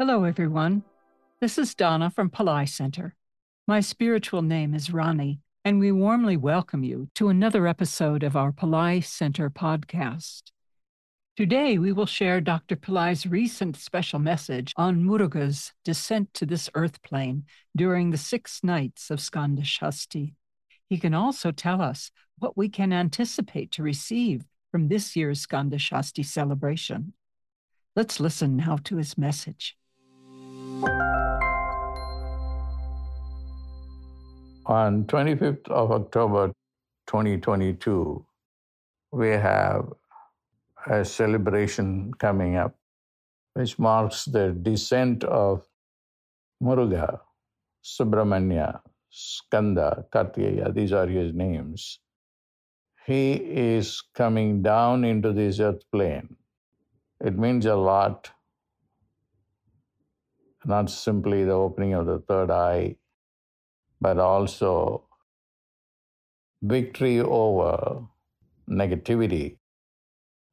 Hello, everyone. This is Dawna from Pillai Center. My spiritual name is Rani, and we warmly welcome you to another episode of our Pillai Center podcast. Today, we will share Dr. Pillai's recent special message on Muruga's descent to this earth plane during the six nights of Skanda Shashti. He can also tell us what we can anticipate to receive from this year's Skanda Shashti celebration. Let's listen now to his message. On 25th of October 2022, we have a celebration coming up, which marks the descent of Muruga, Subramanya, Skanda, Kartikeya, these are his names. He is coming down into this earth plane. It means a lot, not simply the opening of the third eye, but also victory over negativity,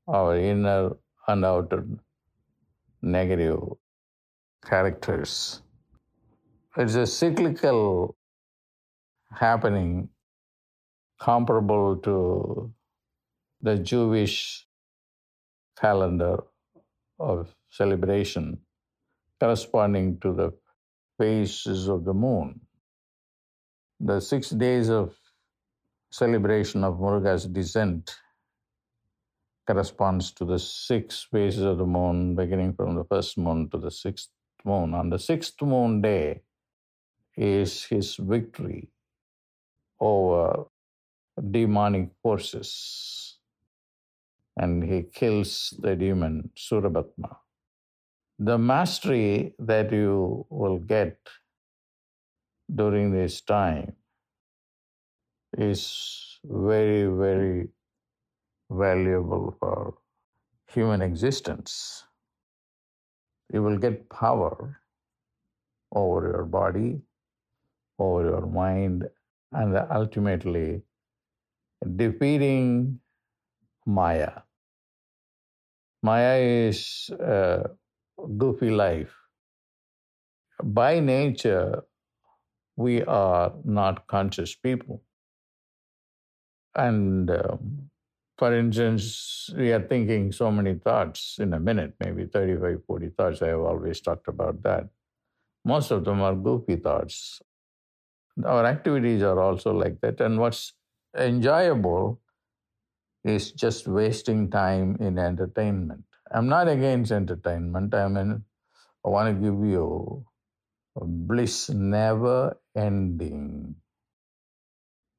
our inner and outer negative characters. It's a cyclical happening comparable to the Jewish calendar of celebration corresponding to the phases of the moon. The six days of celebration of Muruga's descent corresponds to the six phases of the moon, beginning from the first moon to the sixth moon. On the sixth moon day is his victory over demonic forces. And he kills the demon Surabatma. The mastery that you will get during this time is very, very valuable for human existence. You will get power over your body, over your mind, and ultimately defeating Maya. Maya is a goofy life. By nature, we are not conscious people. And um, for instance, we are thinking so many thoughts in a minute, maybe 35, 40 thoughts. I have always talked about that. Most of them are goofy thoughts. Our activities are also like that. And what's enjoyable is just wasting time in entertainment. I'm not against entertainment. I mean, I want to give you bliss, never ending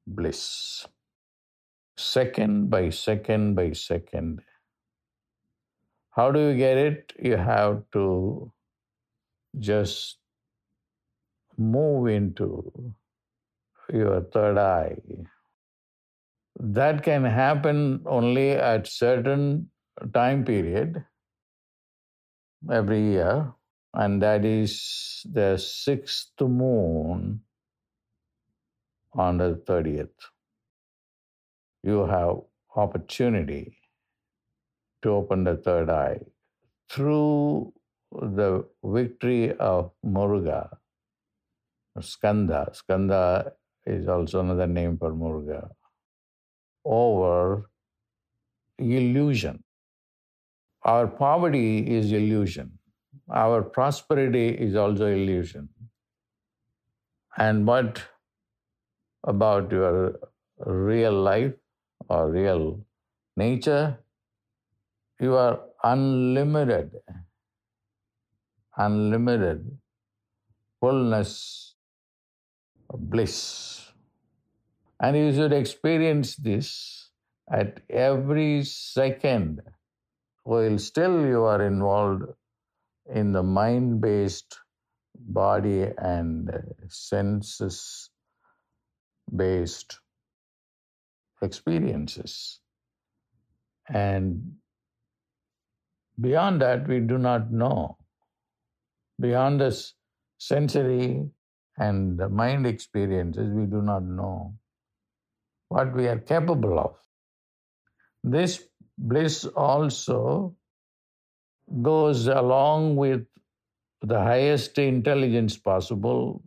bliss. Second by second by second. How do you get it? You have to just move into your third eye. That can happen only at certain time period every year, and that is the sixth moon on the 30th. You have opportunity to open the third eye through the victory of Muruga, Skanda. Skanda is also another name for Muruga, over illusion. Our poverty is illusion. Our prosperity is also illusion. And what about your real life or real nature? You are unlimited, unlimited fullness bliss. And you should experience this at every second, while still you are involved in the mind based body and senses based experiences. And beyond that, we do not know. Beyond this sensory and mind experiences, we do not know what we are capable of. This bliss also goes along with the highest intelligence possible,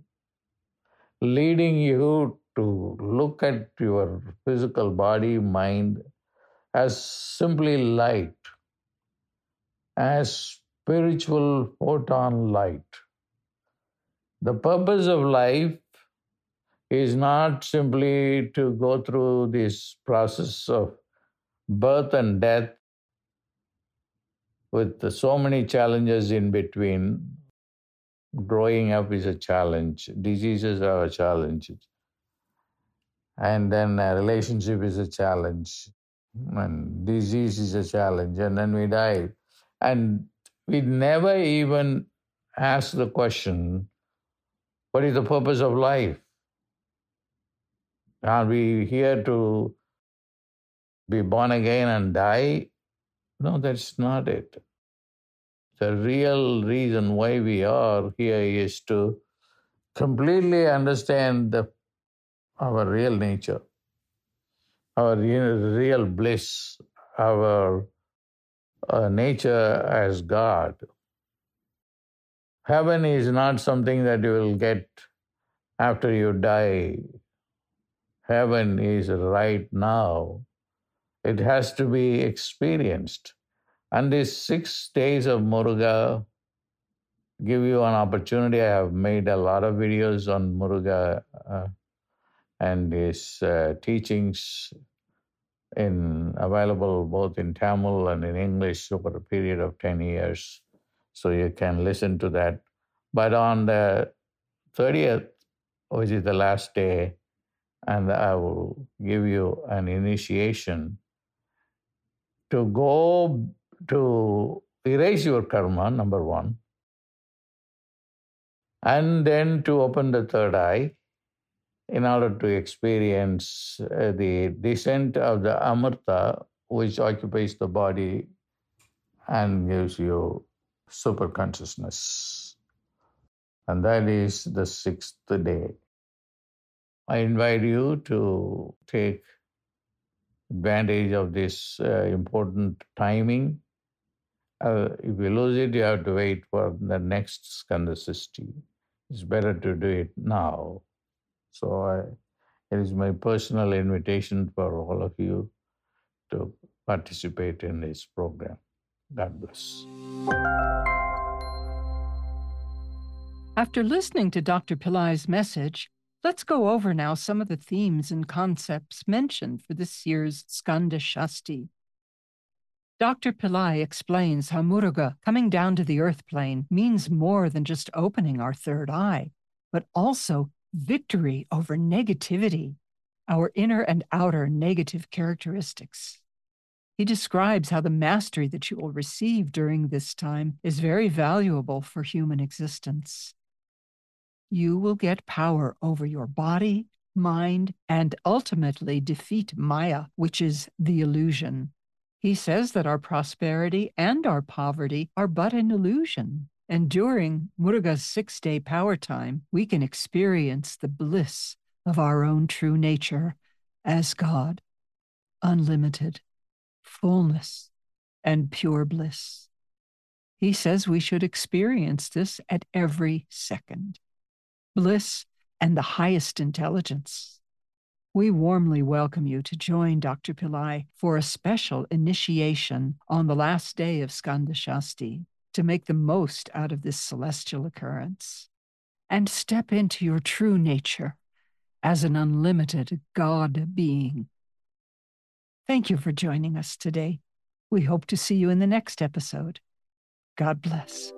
leading you to look at your physical body, mind as simply light, as spiritual photon light. The purpose of life is not simply to go through this process of birth and death with so many challenges in between. Growing up is a challenge, diseases are a challenge, and then a relationship is a challenge, and disease is a challenge, and then we die. And we never even ask the question what is the purpose of life? Are we here to be born again and die? No, that's not it. The real reason why we are here is to completely understand the, our real nature, our real bliss, our uh, nature as God. Heaven is not something that you will get after you die. Heaven is right now. It has to be experienced. And these six days of Muruga give you an opportunity. I have made a lot of videos on Muruga uh, and his uh, teachings in available both in Tamil and in English over a period of 10 years. So you can listen to that. But on the 30th, which is the last day, and I will give you an initiation to go to erase your karma, number one, and then to open the third eye in order to experience uh, the descent of the Amrita, which occupies the body and gives you super consciousness. And that is the sixth day. I invite you to take advantage of this uh, important timing. Uh, if you lose it, you have to wait for the next Skanda. It's better to do it now. So I, it is my personal invitation for all of you to participate in this program. God bless. After listening to Dr. Pillai's message, let's go over now some of the themes and concepts mentioned for this year's Skanda Shasti. Dr. Pillai explains how Muruga, coming down to the earth plane, means more than just opening our third eye, but also victory over negativity, our inner and outer negative characteristics. He describes how the mastery that you will receive during this time is very valuable for human existence. You will get power over your body, mind, and ultimately defeat Maya, which is the illusion. He says that our prosperity and our poverty are but an illusion. And during Muruga's six day power time, we can experience the bliss of our own true nature as God, unlimited, fullness, and pure bliss. He says we should experience this at every second. Bliss and the highest intelligence. We warmly welcome you to join Dr. Pillai for a special initiation on the last day of Skanda Shashti to make the most out of this celestial occurrence and step into your true nature as an unlimited God being. Thank you for joining us today. We hope to see you in the next episode. God bless.